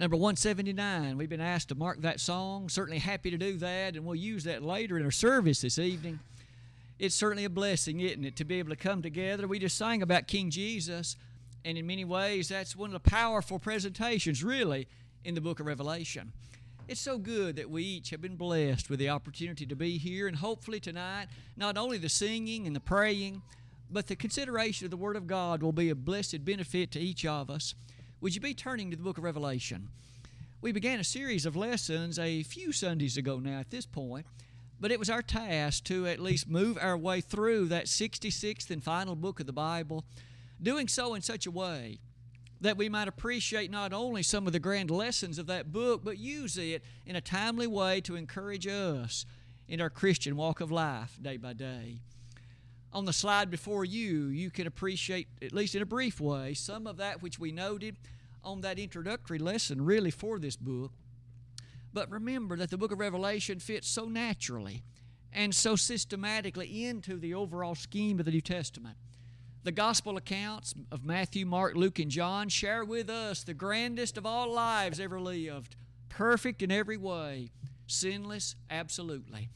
Number 179, we've been asked to mark that song. Certainly happy to do that, and we'll use that later in our service this evening. It's certainly a blessing, isn't it, to be able to come together. We just sang about King Jesus, and in many ways, that's one of the powerful presentations, really, in the book of Revelation. It's so good that we each have been blessed with the opportunity to be here, and hopefully tonight, not only the singing and the praying, but the consideration of the Word of God will be a blessed benefit to each of us. Would you be turning to the book of Revelation? We began a series of lessons a few Sundays ago now at this point, but it was our task to at least move our way through that 66th and final book of the Bible, doing so in such a way that we might appreciate not only some of the grand lessons of that book, but use it in a timely way to encourage us in our Christian walk of life day by day on the slide before you, you can appreciate, at least in a brief way, some of that which we noted on that introductory lesson, really, for this book. But remember that the book of Revelation fits so naturally and so systematically into the overall scheme of the New Testament. The gospel accounts of Matthew, Mark, Luke, and John share with us the grandest of all lives ever lived, perfect in every way, sinless, absolutely.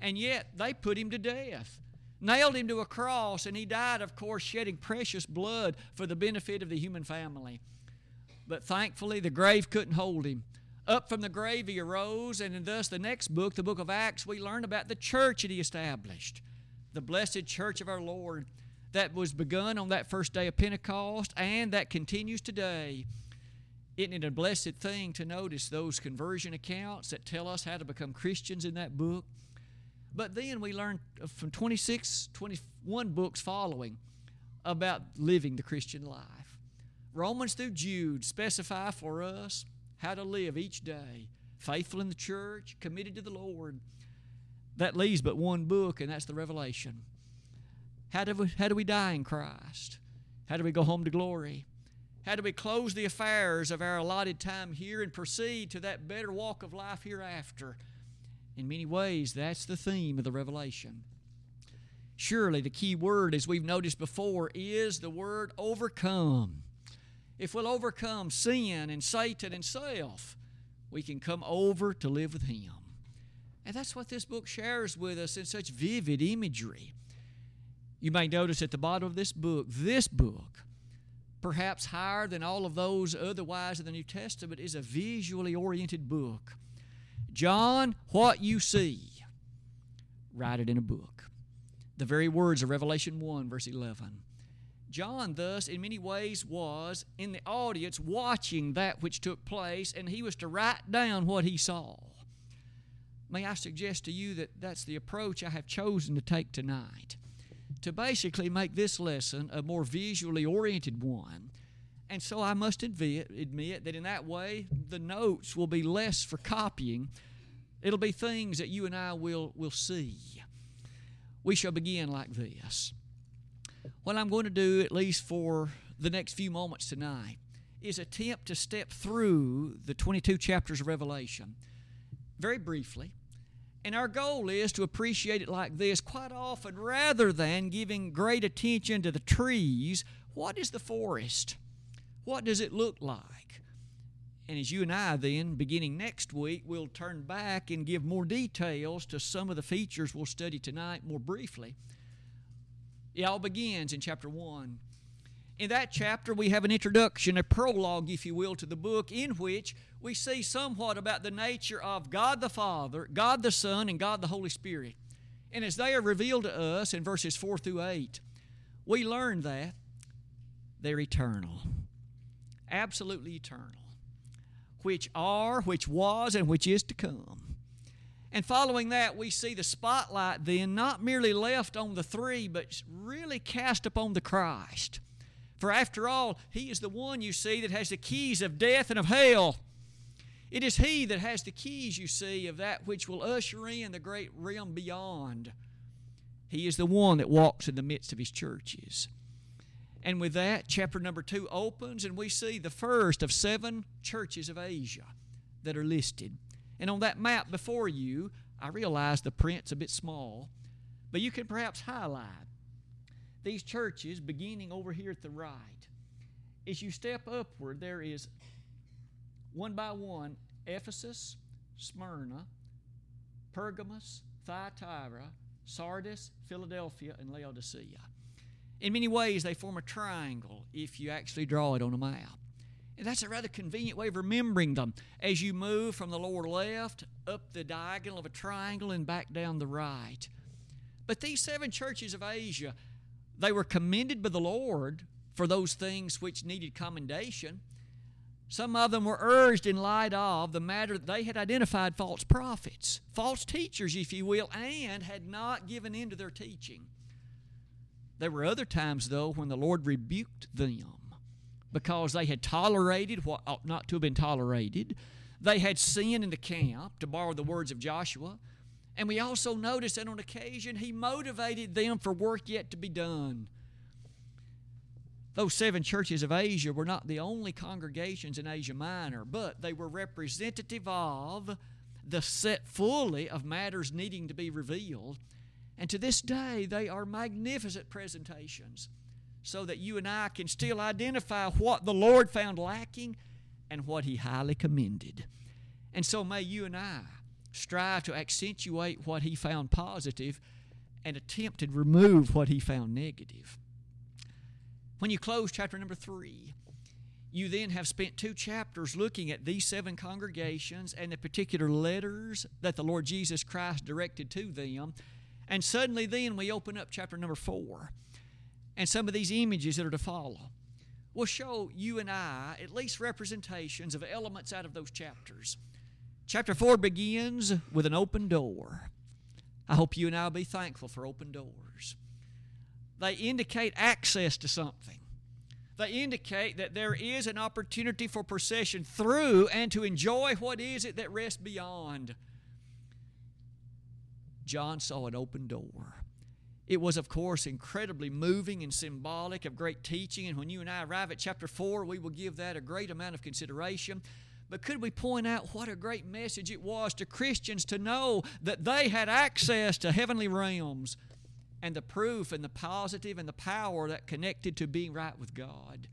And yet they put him to death nailed him to a cross, and he died, of course, shedding precious blood for the benefit of the human family. But thankfully, the grave couldn't hold him. Up from the grave he arose, and in thus the next book, the book of Acts, we learn about the church that he established, the blessed church of our Lord that was begun on that first day of Pentecost and that continues today. Isn't it a blessed thing to notice those conversion accounts that tell us how to become Christians in that book? But then we learn from 26, 21 books following about living the Christian life. Romans through Jude specify for us how to live each day, faithful in the church, committed to the Lord. That leaves but one book, and that's the Revelation. How do we, how do we die in Christ? How do we go home to glory? How do we close the affairs of our allotted time here and proceed to that better walk of life hereafter? In many ways, that's the theme of the Revelation. Surely, the key word, as we've noticed before, is the word overcome. If we'll overcome sin and Satan and self, we can come over to live with Him. And that's what this book shares with us in such vivid imagery. You may notice at the bottom of this book, this book, perhaps higher than all of those otherwise in the New Testament, is a visually oriented book. John, what you see, write it in a book. The very words of Revelation 1, verse 11. John, thus, in many ways, was in the audience watching that which took place, and he was to write down what he saw. May I suggest to you that that's the approach I have chosen to take tonight? To basically make this lesson a more visually oriented one and so I must admit, admit that in that way, the notes will be less for copying. It'll be things that you and I will, will see. We shall begin like this. What I'm going to do, at least for the next few moments tonight, is attempt to step through the 22 chapters of Revelation very briefly. And our goal is to appreciate it like this quite often, rather than giving great attention to the trees, what is the forest? What does it look like? And as you and I then, beginning next week, we'll turn back and give more details to some of the features we'll study tonight more briefly. It all begins in chapter 1. In that chapter, we have an introduction, a prologue, if you will, to the book, in which we see somewhat about the nature of God the Father, God the Son, and God the Holy Spirit. And as they are revealed to us in verses 4 through 8, we learn that they're eternal absolutely eternal, which are, which was, and which is to come. And following that, we see the spotlight then not merely left on the three, but really cast upon the Christ. For after all, He is the one you see that has the keys of death and of hell. It is He that has the keys, you see, of that which will usher in the great realm beyond. He is the one that walks in the midst of His churches. And with that, chapter number two opens, and we see the first of seven churches of Asia that are listed. And on that map before you, I realize the print's a bit small, but you can perhaps highlight these churches beginning over here at the right. As you step upward, there is one by one Ephesus, Smyrna, Pergamos, Thyatira, Sardis, Philadelphia, and Laodicea. In many ways, they form a triangle if you actually draw it on a map. That's a rather convenient way of remembering them as you move from the lower left up the diagonal of a triangle and back down the right. But these seven churches of Asia, they were commended by the Lord for those things which needed commendation. Some of them were urged in light of the matter that they had identified false prophets, false teachers, if you will, and had not given in to their teaching. There were other times, though, when the Lord rebuked them because they had tolerated what ought not to have been tolerated. They had sinned in the camp, to borrow the words of Joshua. And we also notice that on occasion he motivated them for work yet to be done. Those seven churches of Asia were not the only congregations in Asia Minor, but they were representative of the set fully of matters needing to be revealed. And to this day, they are magnificent presentations so that you and I can still identify what the Lord found lacking and what He highly commended. And so may you and I strive to accentuate what He found positive and attempt to remove what He found negative. When you close chapter number three, you then have spent two chapters looking at these seven congregations and the particular letters that the Lord Jesus Christ directed to them. And suddenly, then, we open up chapter number four and some of these images that are to follow will show you and I at least representations of elements out of those chapters. Chapter 4 begins with an open door. I hope you and I will be thankful for open doors. They indicate access to something. They indicate that there is an opportunity for procession through and to enjoy what is it that rests beyond. John saw an open door. It was, of course, incredibly moving and symbolic of great teaching. And when you and I arrive at chapter 4, we will give that a great amount of consideration. But could we point out what a great message it was to Christians to know that they had access to heavenly realms and the proof and the positive and the power that connected to being right with God?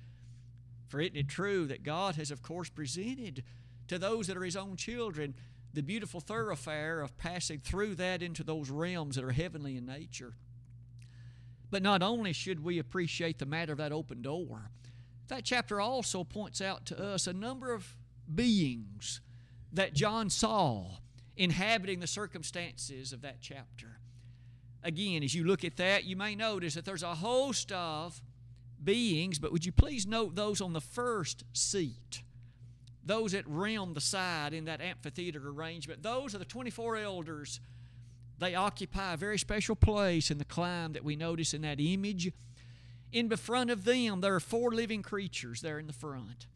For isn't it true that God has, of course, presented to those that are His own children the beautiful thoroughfare of passing through that into those realms that are heavenly in nature? But not only should we appreciate the matter of that open door, that chapter also points out to us a number of beings that John saw inhabiting the circumstances of that chapter. Again, as you look at that, you may notice that there's a host of beings, but would you please note those on the first seat? Those that rim the side in that amphitheater arrangement. Those are the 24 elders they occupy a very special place in the climb that we notice in that image. In the front of them, there are four living creatures there in the front.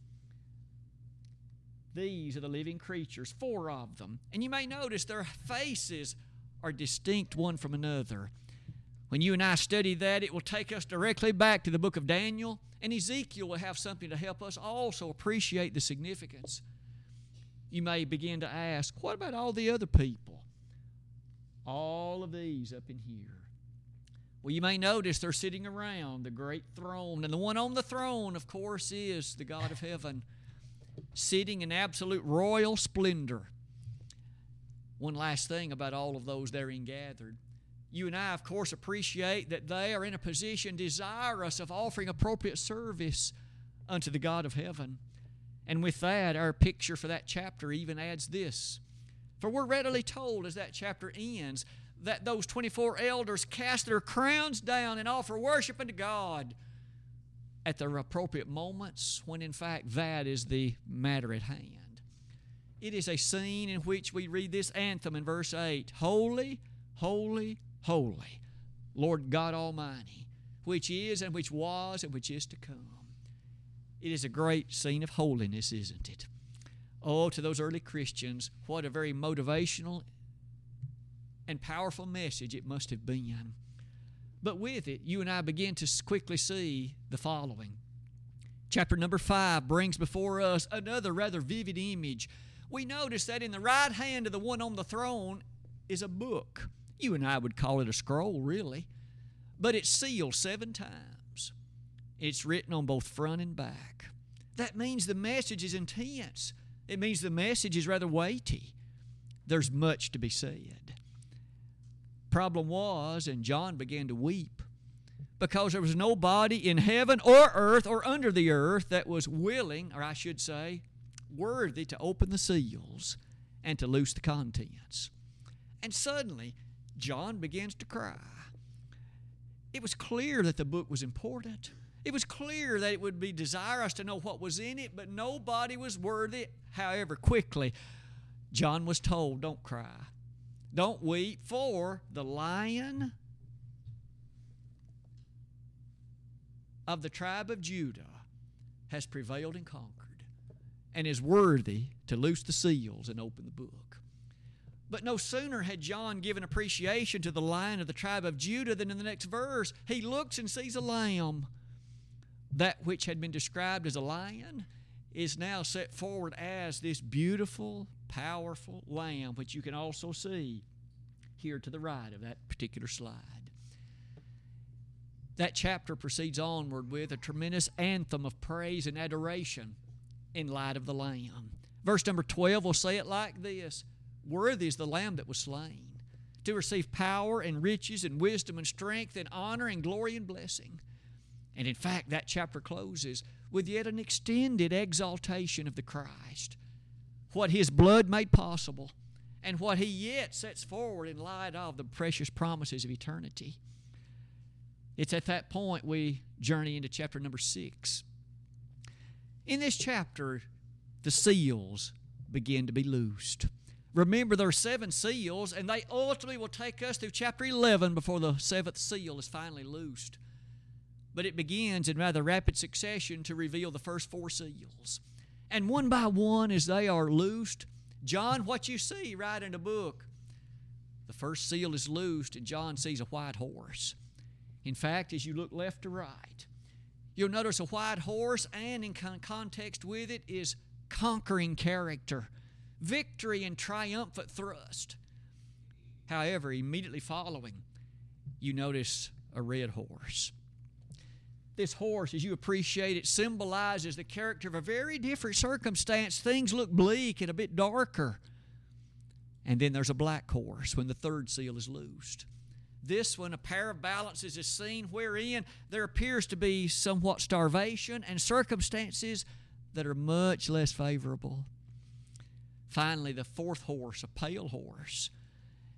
These are the living creatures, four of them. And you may notice their faces are distinct one from another. When you and I study that, it will take us directly back to the book of Daniel, and Ezekiel will have something to help us also appreciate the significance. You may begin to ask, what about all the other people? All of these up in here. Well, you may notice they're sitting around the great throne. And the one on the throne, of course, is the God of heaven, sitting in absolute royal splendor. One last thing about all of those therein gathered. You and I, of course, appreciate that they are in a position desirous of offering appropriate service unto the God of heaven. And with that, our picture for that chapter even adds this for we're readily told as that chapter ends that those 24 elders cast their crowns down and offer worship unto God at the appropriate moments when, in fact, that is the matter at hand. It is a scene in which we read this anthem in verse 8 Holy, holy, holy, Lord God Almighty, which is and which was and which is to come. It is a great scene of holiness, isn't it? Oh, to those early Christians, what a very motivational and powerful message it must have been. But with it, you and I begin to quickly see the following. Chapter number five brings before us another rather vivid image. We notice that in the right hand of the one on the throne is a book. You and I would call it a scroll, really. But it's sealed seven times. It's written on both front and back. That means the message is intense It means the message is rather weighty. There's much to be said. Problem was, and John began to weep because there was nobody in heaven or earth or under the earth that was willing, or I should say, worthy to open the seals and to loose the contents. And suddenly, John begins to cry. It was clear that the book was important. It was clear that it would be desirous to know what was in it, but nobody was worthy. However, quickly, John was told, Don't cry, don't weep, for the lion of the tribe of Judah has prevailed and conquered and is worthy to loose the seals and open the book. But no sooner had John given appreciation to the lion of the tribe of Judah than in the next verse he looks and sees a lamb. That which had been described as a lion is now set forward as this beautiful, powerful lamb, which you can also see here to the right of that particular slide. That chapter proceeds onward with a tremendous anthem of praise and adoration in light of the Lamb. Verse number 12 will say it like this Worthy is the Lamb that was slain to receive power and riches and wisdom and strength and honor and glory and blessing. And in fact, that chapter closes with yet an extended exaltation of the Christ, what His blood made possible, and what He yet sets forward in light of the precious promises of eternity. It's at that point we journey into chapter number six. In this chapter, the seals begin to be loosed. Remember, there are seven seals, and they ultimately will take us through chapter 11 before the seventh seal is finally loosed. But it begins in rather rapid succession to reveal the first four seals. And one by one, as they are loosed, John, what you see write in the book, the first seal is loosed, and John sees a white horse. In fact, as you look left to right, You'll notice a white horse, and in context with it is conquering character, victory, and triumphant thrust. However, immediately following, you notice a red horse. This horse, as you appreciate it, symbolizes the character of a very different circumstance. Things look bleak and a bit darker. And then there's a black horse when the third seal is loosed. This one, a pair of balances is seen wherein there appears to be somewhat starvation and circumstances that are much less favorable. Finally, the fourth horse, a pale horse.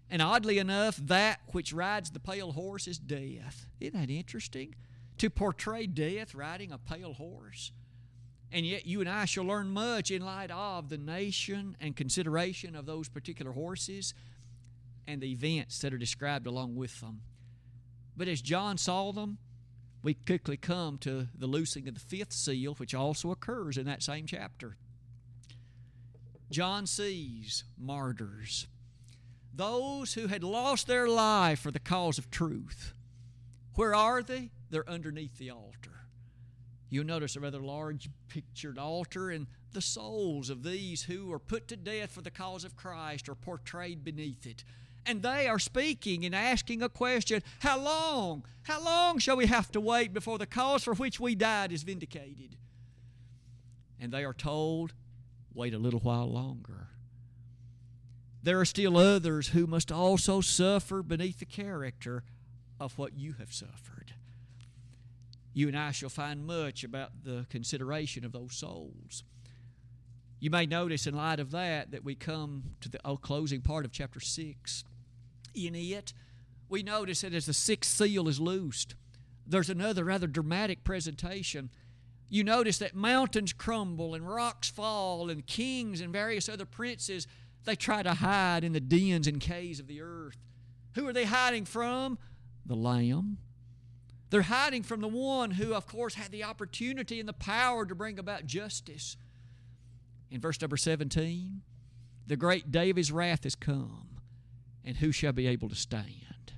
And oddly enough, that which rides the pale horse is death. Isn't that interesting? To portray death riding a pale horse. And yet, you and I shall learn much in light of the nation and consideration of those particular horses and the events that are described along with them. But as John saw them, we quickly come to the loosing of the fifth seal, which also occurs in that same chapter. John sees martyrs, those who had lost their life for the cause of truth. Where are they? They're underneath the altar. You'll notice a rather large pictured altar, and the souls of these who are put to death for the cause of Christ are portrayed beneath it. And they are speaking and asking a question How long? How long shall we have to wait before the cause for which we died is vindicated? And they are told, Wait a little while longer. There are still others who must also suffer beneath the character of what you have suffered. You and I shall find much about the consideration of those souls. You may notice, in light of that, that we come to the closing part of chapter 6 in it, we notice that as the sixth seal is loosed, there's another rather dramatic presentation. You notice that mountains crumble and rocks fall, and kings and various other princes they try to hide in the dens and caves of the earth. Who are they hiding from? The Lamb. They're hiding from the one who, of course, had the opportunity and the power to bring about justice. In verse number 17, the great day of his wrath has come and who shall be able to stand?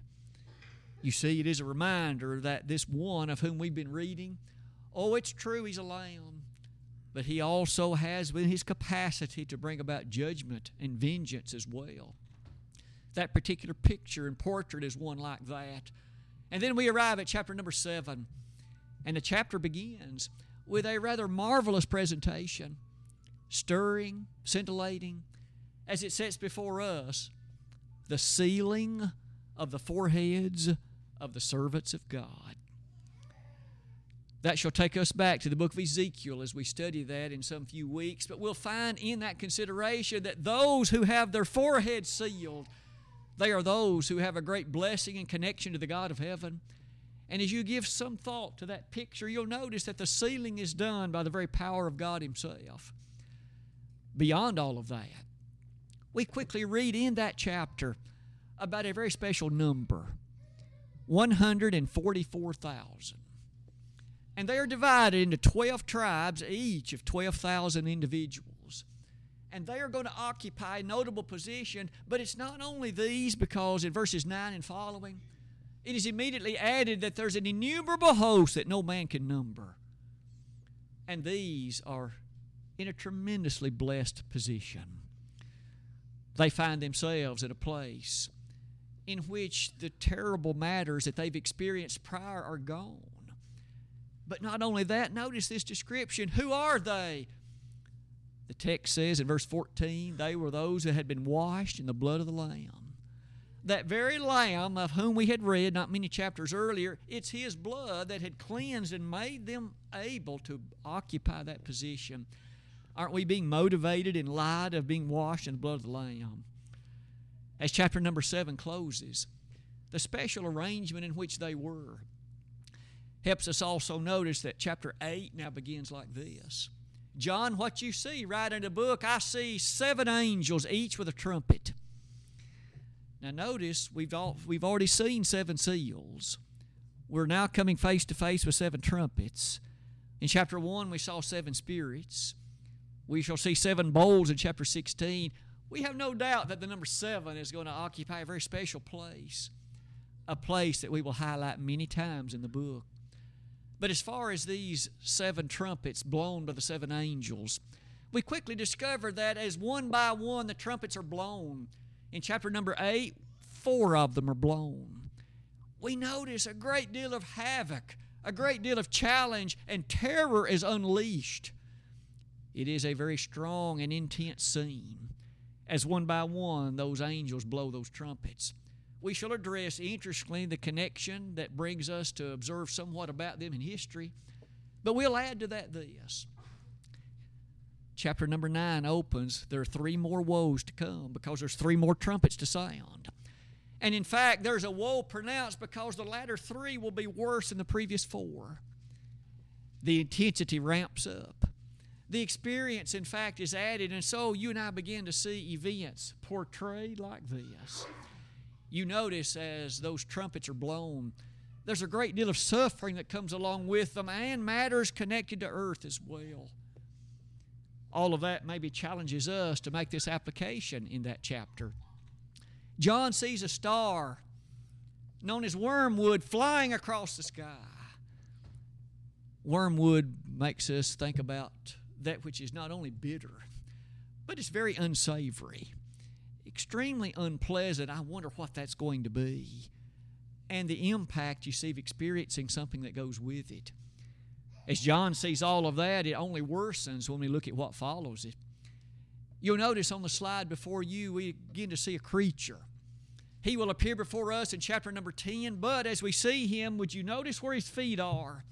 You see, it is a reminder that this one of whom we've been reading, oh, it's true, he's a lamb, but he also has within his capacity to bring about judgment and vengeance as well. That particular picture and portrait is one like that. And then we arrive at chapter number seven, and the chapter begins with a rather marvelous presentation stirring, scintillating, as it sets before us the sealing of the foreheads of the servants of God. That shall take us back to the book of Ezekiel as we study that in some few weeks. But we'll find in that consideration that those who have their foreheads sealed, they are those who have a great blessing and connection to the God of heaven. And as you give some thought to that picture, you'll notice that the sealing is done by the very power of God Himself. Beyond all of that, we quickly read in that chapter about a very special number 144,000. And they are divided into 12 tribes, each of 12,000 individuals. And they are going to occupy notable position, but it's not only these, because in verses 9 and following, it is immediately added that there's an innumerable host that no man can number. And these are in a tremendously blessed position. They find themselves in a place in which the terrible matters that they've experienced prior are gone. But not only that, notice this description. Who are they? The text says in verse 14, they were those that had been washed in the blood of the Lamb. That very Lamb of whom we had read not many chapters earlier, it's His blood that had cleansed and made them able to occupy that position. Aren't we being motivated in light of being washed in the blood of the Lamb? As chapter number 7 closes, the special arrangement in which they were helps us also notice that chapter 8 now begins like this. John, what you see write in the book, I see seven angels, each with a trumpet. Now, notice we've, all, we've already seen seven seals. We're now coming face to face with seven trumpets. In chapter 1, we saw seven spirits. We shall see seven bowls in chapter 16. We have no doubt that the number seven is going to occupy a very special place, a place that we will highlight many times in the book. But as far as these seven trumpets blown by the seven angels, we quickly discover that as one by one the trumpets are blown, in chapter number 8, four of them are blown. We notice a great deal of havoc, a great deal of challenge, and terror is unleashed. It is a very strong and intense scene as one by one those angels blow those trumpets we shall address, interestingly, the connection that brings us to observe somewhat about them in history. But we'll add to that this. Chapter number 9 opens, there are three more woes to come because there's three more trumpets to sound. And in fact, there's a woe pronounced because the latter three will be worse than the previous four. The intensity ramps up. The experience, in fact, is added, and so you and I begin to see events portrayed like this you notice as those trumpets are blown, there's a great deal of suffering that comes along with them and matters connected to earth as well. All of that maybe challenges us to make this application in that chapter. John sees a star known as wormwood flying across the sky. Wormwood makes us think about that which is not only bitter, but it's very unsavory extremely unpleasant. I wonder what that's going to be. And the impact you see of experiencing something that goes with it. As John sees all of that, it only worsens when we look at what follows it. You'll notice on the slide before you, we begin to see a creature. He will appear before us in chapter number 10, but as we see him, would you notice where his feet are?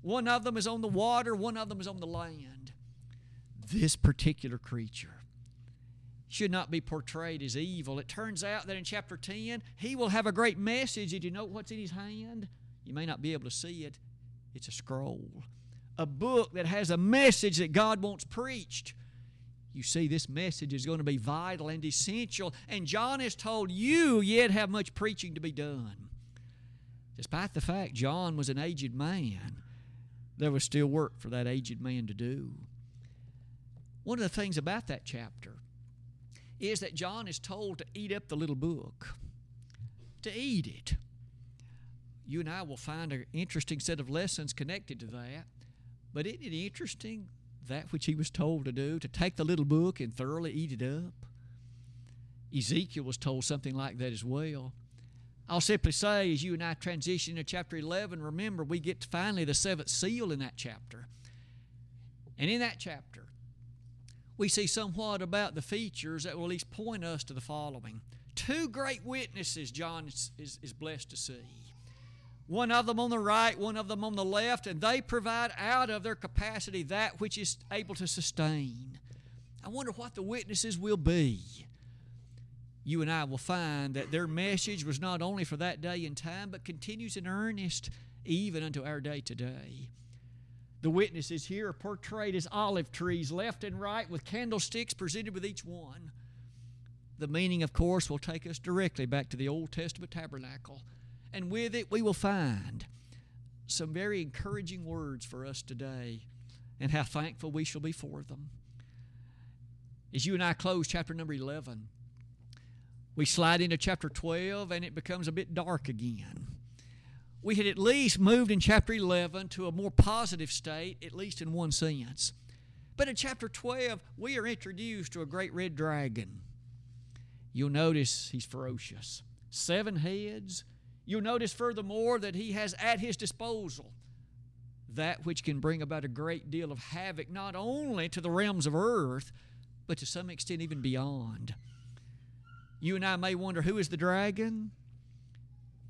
One of them is on the water, one of them is on the land. This particular creature should not be portrayed as evil. It turns out that in chapter 10, he will have a great message. Did you know what's in his hand? You may not be able to see it. It's a scroll, a book that has a message that God wants preached. You see, this message is going to be vital and essential, and John is told you yet have much preaching to be done. Despite the fact John was an aged man, there was still work for that aged man to do. One of the things about that chapter is that John is told to eat up the little book, to eat it. You and I will find an interesting set of lessons connected to that. But isn't it interesting that which he was told to do, to take the little book and thoroughly eat it up? Ezekiel was told something like that as well. I'll simply say, as you and I transition to chapter 11, remember we get finally the seventh seal in that chapter. And in that chapter, we see somewhat about the features that will at least point us to the following. Two great witnesses John is, is, is blessed to see. One of them on the right, one of them on the left, and they provide out of their capacity that which is able to sustain. I wonder what the witnesses will be. You and I will find that their message was not only for that day and time, but continues in earnest even unto our day today. The witnesses here are portrayed as olive trees, left and right, with candlesticks presented with each one. The meaning, of course, will take us directly back to the Old Testament tabernacle. And with it, we will find some very encouraging words for us today and how thankful we shall be for them. As you and I close chapter number 11, we slide into chapter 12 and it becomes a bit dark again we had at least moved in chapter 11 to a more positive state, at least in one sense. But in chapter 12, we are introduced to a great red dragon. You'll notice he's ferocious. Seven heads. You'll notice furthermore that he has at his disposal that which can bring about a great deal of havoc, not only to the realms of earth, but to some extent even beyond. You and I may wonder who is the dragon?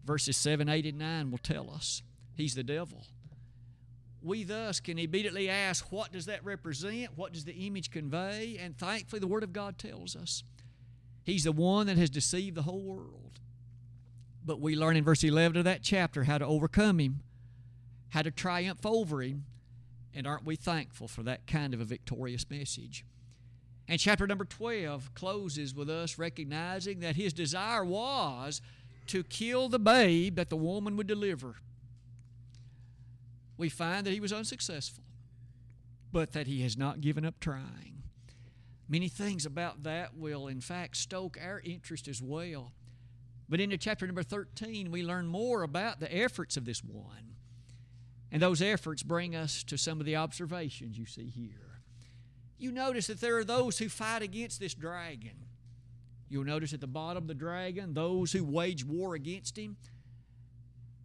Verses 7, 8, and 9 will tell us. He's the devil. We thus can immediately ask, what does that represent? What does the image convey? And thankfully, the Word of God tells us. He's the one that has deceived the whole world. But we learn in verse 11 of that chapter how to overcome him, how to triumph over him. And aren't we thankful for that kind of a victorious message? And chapter number 12 closes with us recognizing that his desire was to kill the babe that the woman would deliver. We find that he was unsuccessful, but that he has not given up trying. Many things about that will, in fact, stoke our interest as well. But into chapter number 13, we learn more about the efforts of this one. And those efforts bring us to some of the observations you see here. You notice that there are those who fight against this dragon. You'll notice at the bottom the dragon, those who wage war against him.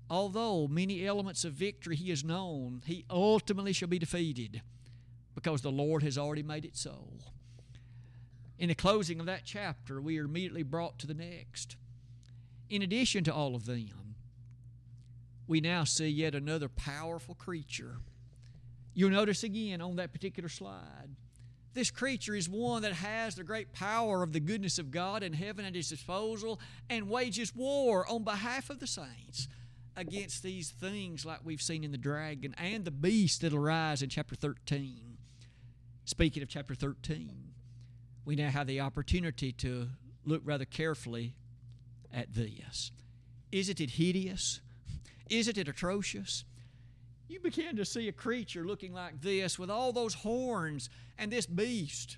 Although many elements of victory he has known, he ultimately shall be defeated because the Lord has already made it so. In the closing of that chapter, we are immediately brought to the next. In addition to all of them, we now see yet another powerful creature. You'll notice again on that particular slide this creature is one that has the great power of the goodness of God in heaven at his disposal and wages war on behalf of the saints against these things like we've seen in the dragon and the beast that'll rise in chapter 13. Speaking of chapter 13, we now have the opportunity to look rather carefully at this. Isn't it hideous? Isn't it atrocious? You begin to see a creature looking like this with all those horns, and this beast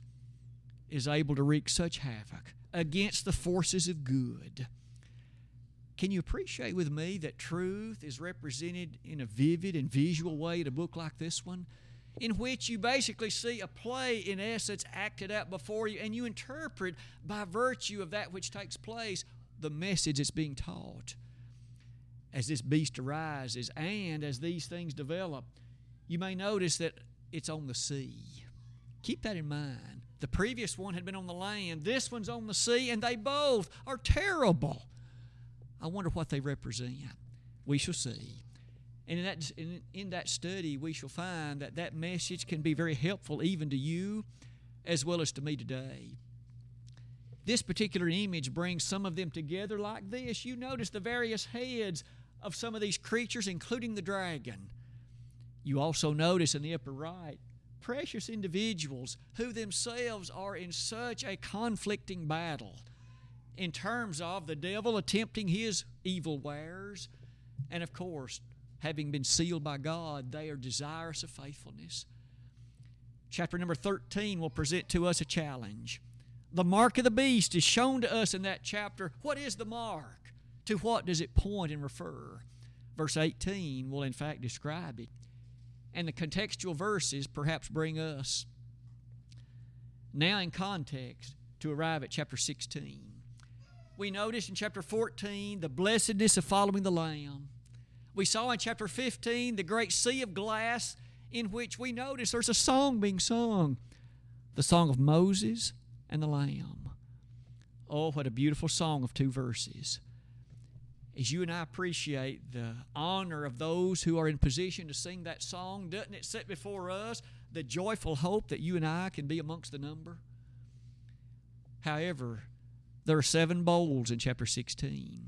is able to wreak such havoc against the forces of good. Can you appreciate with me that truth is represented in a vivid and visual way in a book like this one? In which you basically see a play, in essence, acted out before you, and you interpret by virtue of that which takes place the message that's being taught as this beast arises and as these things develop, you may notice that it's on the sea. Keep that in mind. The previous one had been on the land, this one's on the sea, and they both are terrible. I wonder what they represent. We shall see. And in that, in, in that study, we shall find that that message can be very helpful even to you as well as to me today. This particular image brings some of them together like this. You notice the various heads of some of these creatures, including the dragon. You also notice in the upper right precious individuals who themselves are in such a conflicting battle in terms of the devil attempting his evil wares, and of course, having been sealed by God, they are desirous of faithfulness. Chapter number 13 will present to us a challenge. The mark of the beast is shown to us in that chapter. What is the mark? To what does it point and refer? Verse 18 will, in fact, describe it. And the contextual verses perhaps bring us now in context to arrive at chapter 16. We notice in chapter 14 the blessedness of following the Lamb. We saw in chapter 15 the great sea of glass in which we notice there's a song being sung. the song of Moses and the Lamb. Oh, what a beautiful song of two verses. As you and I appreciate the honor of those who are in position to sing that song, doesn't it set before us the joyful hope that you and I can be amongst the number? However, there are seven bowls in chapter 16.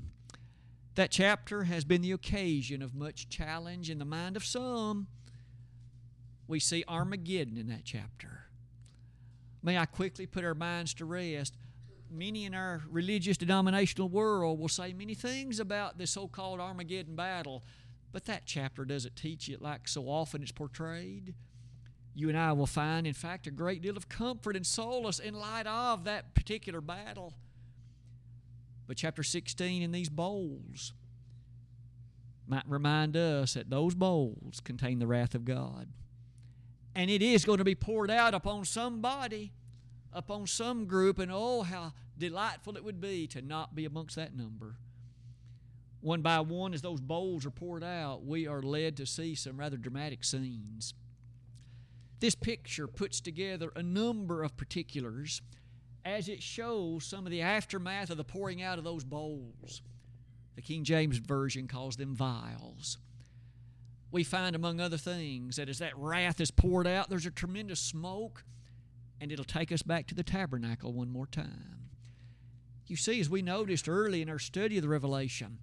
That chapter has been the occasion of much challenge in the mind of some. We see Armageddon in that chapter. May I quickly put our minds to rest? Many in our religious denominational world will say many things about the so called Armageddon battle, but that chapter doesn't teach it like so often it's portrayed. You and I will find, in fact, a great deal of comfort and solace in light of that particular battle. But chapter 16 in these bowls might remind us that those bowls contain the wrath of God. And it is going to be poured out upon somebody, upon some group, and oh, how delightful it would be to not be amongst that number. One by one, as those bowls are poured out, we are led to see some rather dramatic scenes. This picture puts together a number of particulars as it shows some of the aftermath of the pouring out of those bowls. The King James Version calls them vials. We find, among other things, that as that wrath is poured out, there's a tremendous smoke, and it'll take us back to the tabernacle one more time. You see, as we noticed early in our study of the Revelation,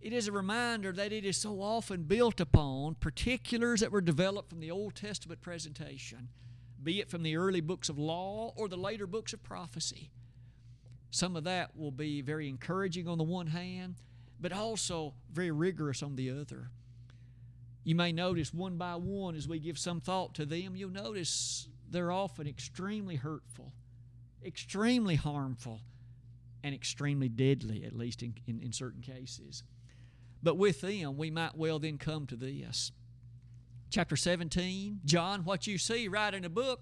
it is a reminder that it is so often built upon particulars that were developed from the Old Testament presentation be it from the early books of law or the later books of prophecy. Some of that will be very encouraging on the one hand, but also very rigorous on the other. You may notice one by one as we give some thought to them, you'll notice they're often extremely hurtful, extremely harmful, and extremely deadly, at least in, in, in certain cases. But with them, we might well then come to this chapter 17. John, what you see write in the book,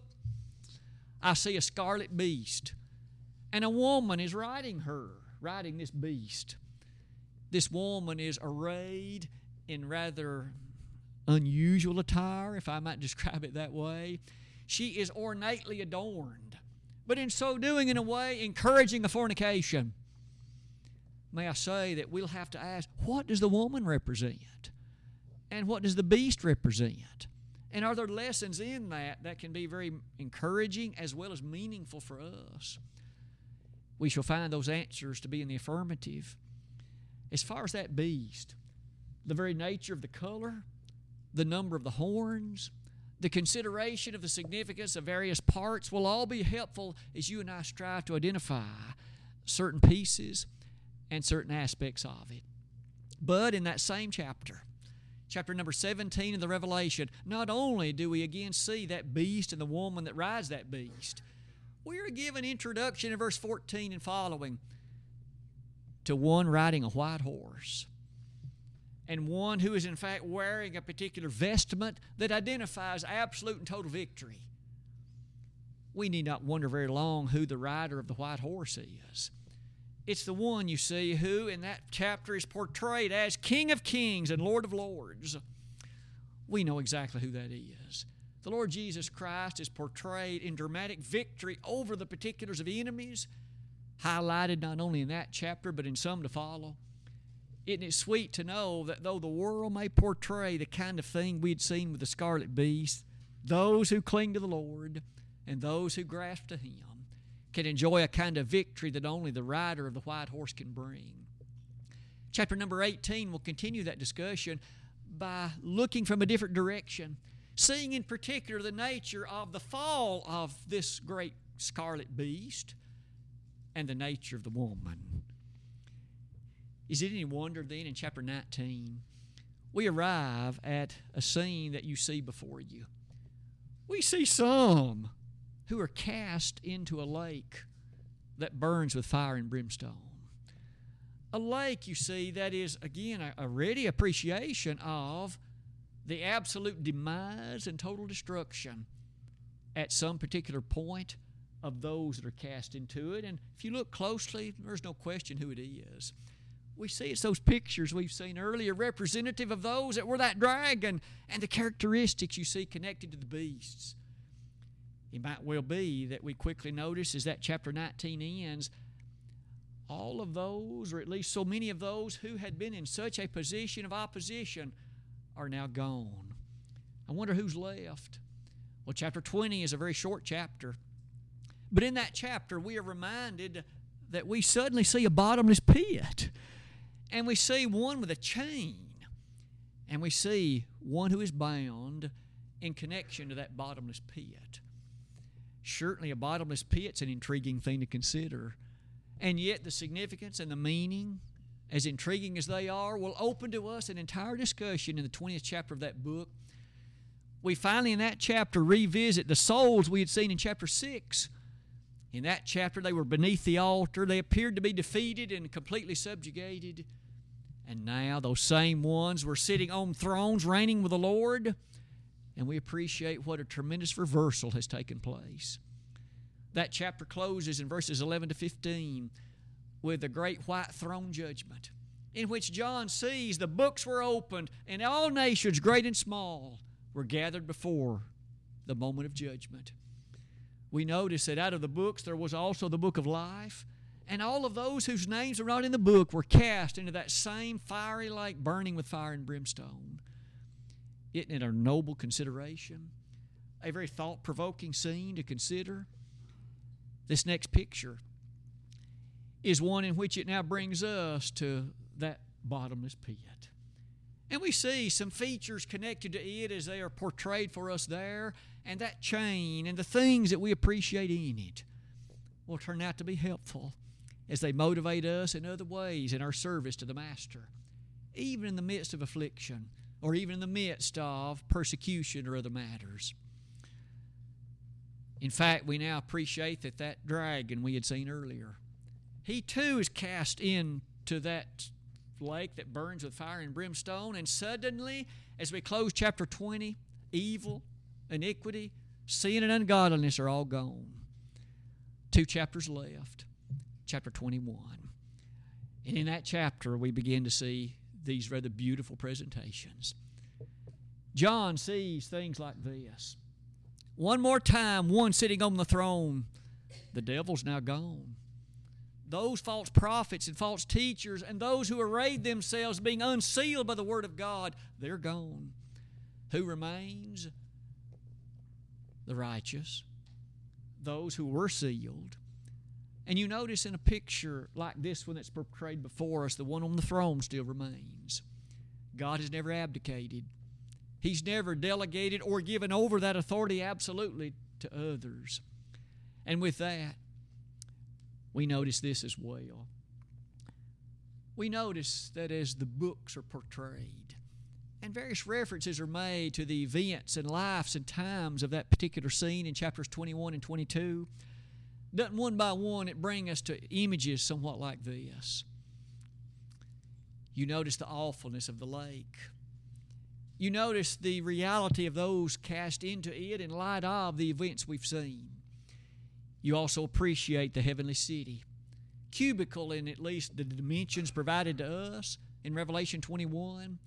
I see a scarlet beast. And a woman is riding her, riding this beast. This woman is arrayed in rather unusual attire, if I might describe it that way. She is ornately adorned, but in so doing, in a way, encouraging the fornication. May I say that we'll have to ask what does the woman represent? And what does the beast represent? And are there lessons in that that can be very encouraging as well as meaningful for us? We shall find those answers to be in the affirmative. As far as that beast, the very nature of the color, the number of the horns, the consideration of the significance of various parts will all be helpful as you and I strive to identify certain pieces and certain aspects of it. But in that same chapter, chapter number 17 of the Revelation, not only do we again see that beast and the woman that rides that beast, we are given introduction in verse 14 and following to one riding a white horse and one who is in fact wearing a particular vestment that identifies absolute and total victory. We need not wonder very long who the rider of the white horse is. It's the one, you see, who in that chapter is portrayed as King of Kings and Lord of Lords. We know exactly who that is. The Lord Jesus Christ is portrayed in dramatic victory over the particulars of enemies, highlighted not only in that chapter but in some to follow. Isn't it sweet to know that though the world may portray the kind of thing we had seen with the scarlet beast, those who cling to the Lord and those who grasp to Him can enjoy a kind of victory that only the rider of the white horse can bring. Chapter number 18 will continue that discussion by looking from a different direction, seeing in particular the nature of the fall of this great scarlet beast and the nature of the woman. Is it any wonder then in chapter 19 we arrive at a scene that you see before you? We see some who are cast into a lake that burns with fire and brimstone. A lake, you see, that is, again, a, a ready appreciation of the absolute demise and total destruction at some particular point of those that are cast into it. And if you look closely, there's no question who it is. We see it's those pictures we've seen earlier, representative of those that were that dragon and the characteristics you see connected to the beasts It might well be that we quickly notice as that chapter 19 ends, all of those, or at least so many of those who had been in such a position of opposition, are now gone. I wonder who's left. Well, chapter 20 is a very short chapter. But in that chapter, we are reminded that we suddenly see a bottomless pit. And we see one with a chain. And we see one who is bound in connection to that bottomless pit. Certainly, a bottomless pit's an intriguing thing to consider. And yet, the significance and the meaning, as intriguing as they are, will open to us an entire discussion in the 20th chapter of that book. We finally, in that chapter, revisit the souls we had seen in chapter 6. In that chapter, they were beneath the altar. They appeared to be defeated and completely subjugated. And now, those same ones were sitting on thrones, reigning with the Lord. And we appreciate what a tremendous reversal has taken place. That chapter closes in verses 11 to 15 with the great white throne judgment, in which John sees the books were opened and all nations, great and small, were gathered before the moment of judgment. We notice that out of the books there was also the book of life, and all of those whose names are not in the book were cast into that same fiery lake burning with fire and brimstone. Isn't it a noble consideration? A very thought provoking scene to consider? This next picture is one in which it now brings us to that bottomless pit. And we see some features connected to it as they are portrayed for us there, and that chain and the things that we appreciate in it will turn out to be helpful as they motivate us in other ways in our service to the Master, even in the midst of affliction or even in the midst of persecution or other matters. In fact, we now appreciate that that dragon we had seen earlier, he too is cast into that lake that burns with fire and brimstone. And suddenly, as we close chapter 20, evil, iniquity, sin, and ungodliness are all gone. Two chapters left, chapter 21. And in that chapter, we begin to see these rather beautiful presentations. John sees things like this. One more time, one sitting on the throne. The devil's now gone. Those false prophets and false teachers and those who arrayed themselves being unsealed by the Word of God, they're gone. Who remains? The righteous, those who were sealed. And you notice in a picture like this one that's portrayed before us, the one on the throne still remains. God has never abdicated. He's never delegated or given over that authority absolutely to others. And with that, we notice this as well. We notice that as the books are portrayed, and various references are made to the events and lives and times of that particular scene in chapters 21 and 22, doesn't one by one it bring us to images somewhat like this? You notice the awfulness of the lake you notice the reality of those cast into it in light of the events we've seen. You also appreciate the heavenly city, cubical in at least the dimensions provided to us in Revelation 21.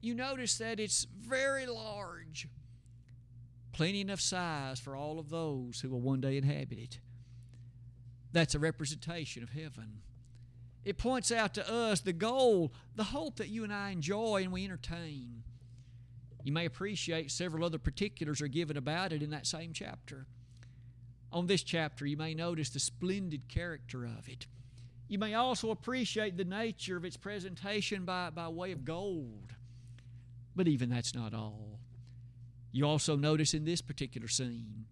You notice that it's very large, plenty enough size for all of those who will one day inhabit it. That's a representation of heaven. It points out to us the goal, the hope that you and I enjoy and we entertain. You may appreciate several other particulars are given about it in that same chapter. On this chapter, you may notice the splendid character of it. You may also appreciate the nature of its presentation by, by way of gold. But even that's not all. You also notice in this particular scene,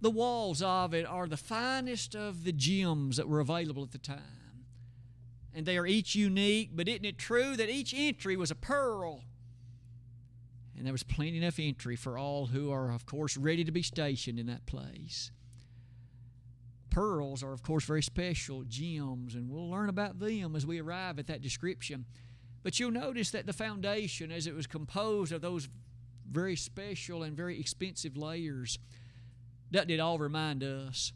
the walls of it are the finest of the gems that were available at the time. And they are each unique, but isn't it true that each entry was a pearl? And there was plenty enough entry for all who are, of course, ready to be stationed in that place. Pearls are, of course, very special gems, and we'll learn about them as we arrive at that description. But you'll notice that the foundation, as it was composed of those very special and very expensive layers, doesn't it all remind us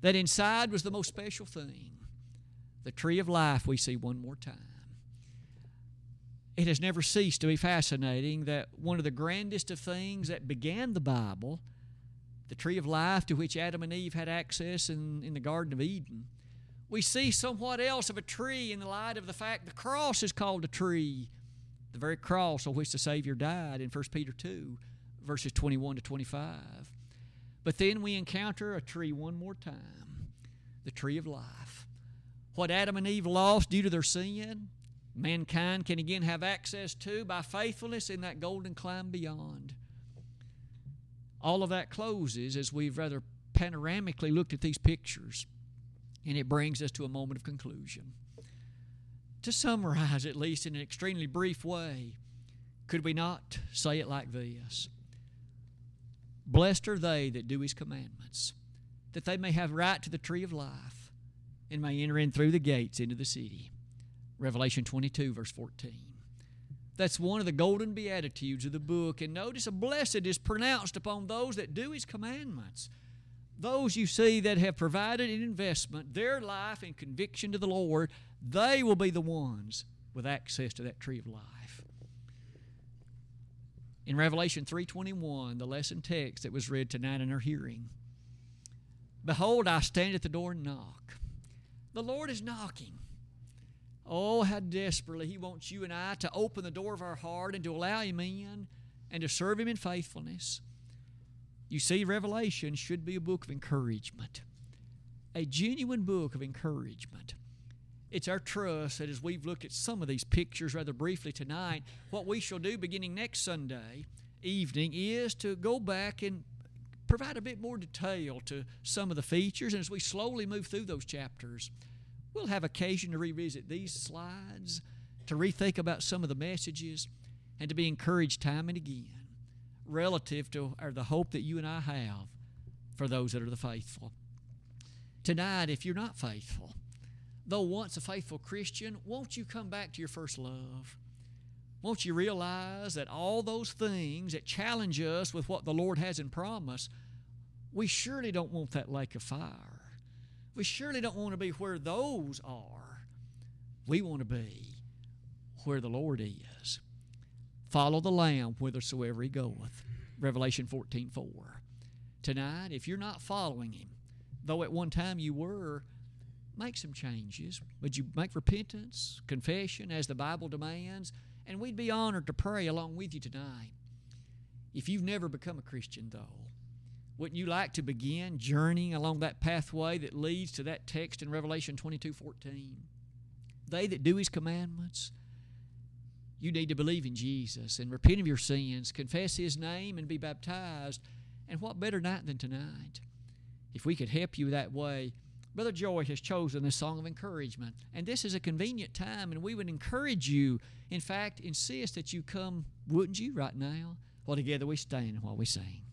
that inside was the most special thing? The tree of life we see one more time it has never ceased to be fascinating that one of the grandest of things that began the Bible, the tree of life to which Adam and Eve had access in, in the Garden of Eden. We see somewhat else of a tree in the light of the fact the cross is called a tree, the very cross on which the Savior died in 1 Peter 2, verses 21 to 25. But then we encounter a tree one more time the tree of life. What Adam and Eve lost due to their sin, mankind can again have access to by faithfulness in that golden clime beyond. All of that closes as we've rather panoramically looked at these pictures, and it brings us to a moment of conclusion. To summarize, at least in an extremely brief way, could we not say it like this? Blessed are they that do his commandments, that they may have right to the tree of life and may enter in through the gates into the city. Revelation 22, verse 14. That's one of the golden beatitudes of the book. And notice a blessed is pronounced upon those that do his commandments. Those you see that have provided an investment, their life and conviction to the Lord, they will be the ones with access to that tree of life. In Revelation 3:21, the lesson text that was read tonight in our hearing, behold, I stand at the door and knock. The Lord is knocking. Oh, how desperately He wants you and I to open the door of our heart and to allow Him in and to serve Him in faithfulness. You see, Revelation should be a book of encouragement, a genuine book of encouragement. It's our trust that as we've looked at some of these pictures rather briefly tonight, what we shall do beginning next Sunday evening is to go back and provide a bit more detail to some of the features. And as we slowly move through those chapters, we'll have occasion to revisit these slides, to rethink about some of the messages, and to be encouraged time and again relative to or the hope that you and I have for those that are the faithful. Tonight, if you're not faithful, though once a faithful Christian, won't you come back to your first love? Won't you realize that all those things that challenge us with what the Lord has in promise, we surely don't want that lake of fire. We surely don't want to be where those are. We want to be where the Lord is. Follow the Lamb whithersoever he goeth. Revelation 14 4. Tonight, if you're not following him, though at one time you were, make some changes. Would you make repentance, confession, as the Bible demands? And we'd be honored to pray along with you tonight. If you've never become a Christian, though, wouldn't you like to begin journeying along that pathway that leads to that text in Revelation 22 14? They that do his commandments, you need to believe in Jesus and repent of your sins, confess his name, and be baptized. And what better night than tonight? If we could help you that way, Brother Joy has chosen this song of encouragement. And this is a convenient time, and we would encourage you, in fact, insist that you come, wouldn't you, right now? While together we stand while we sing.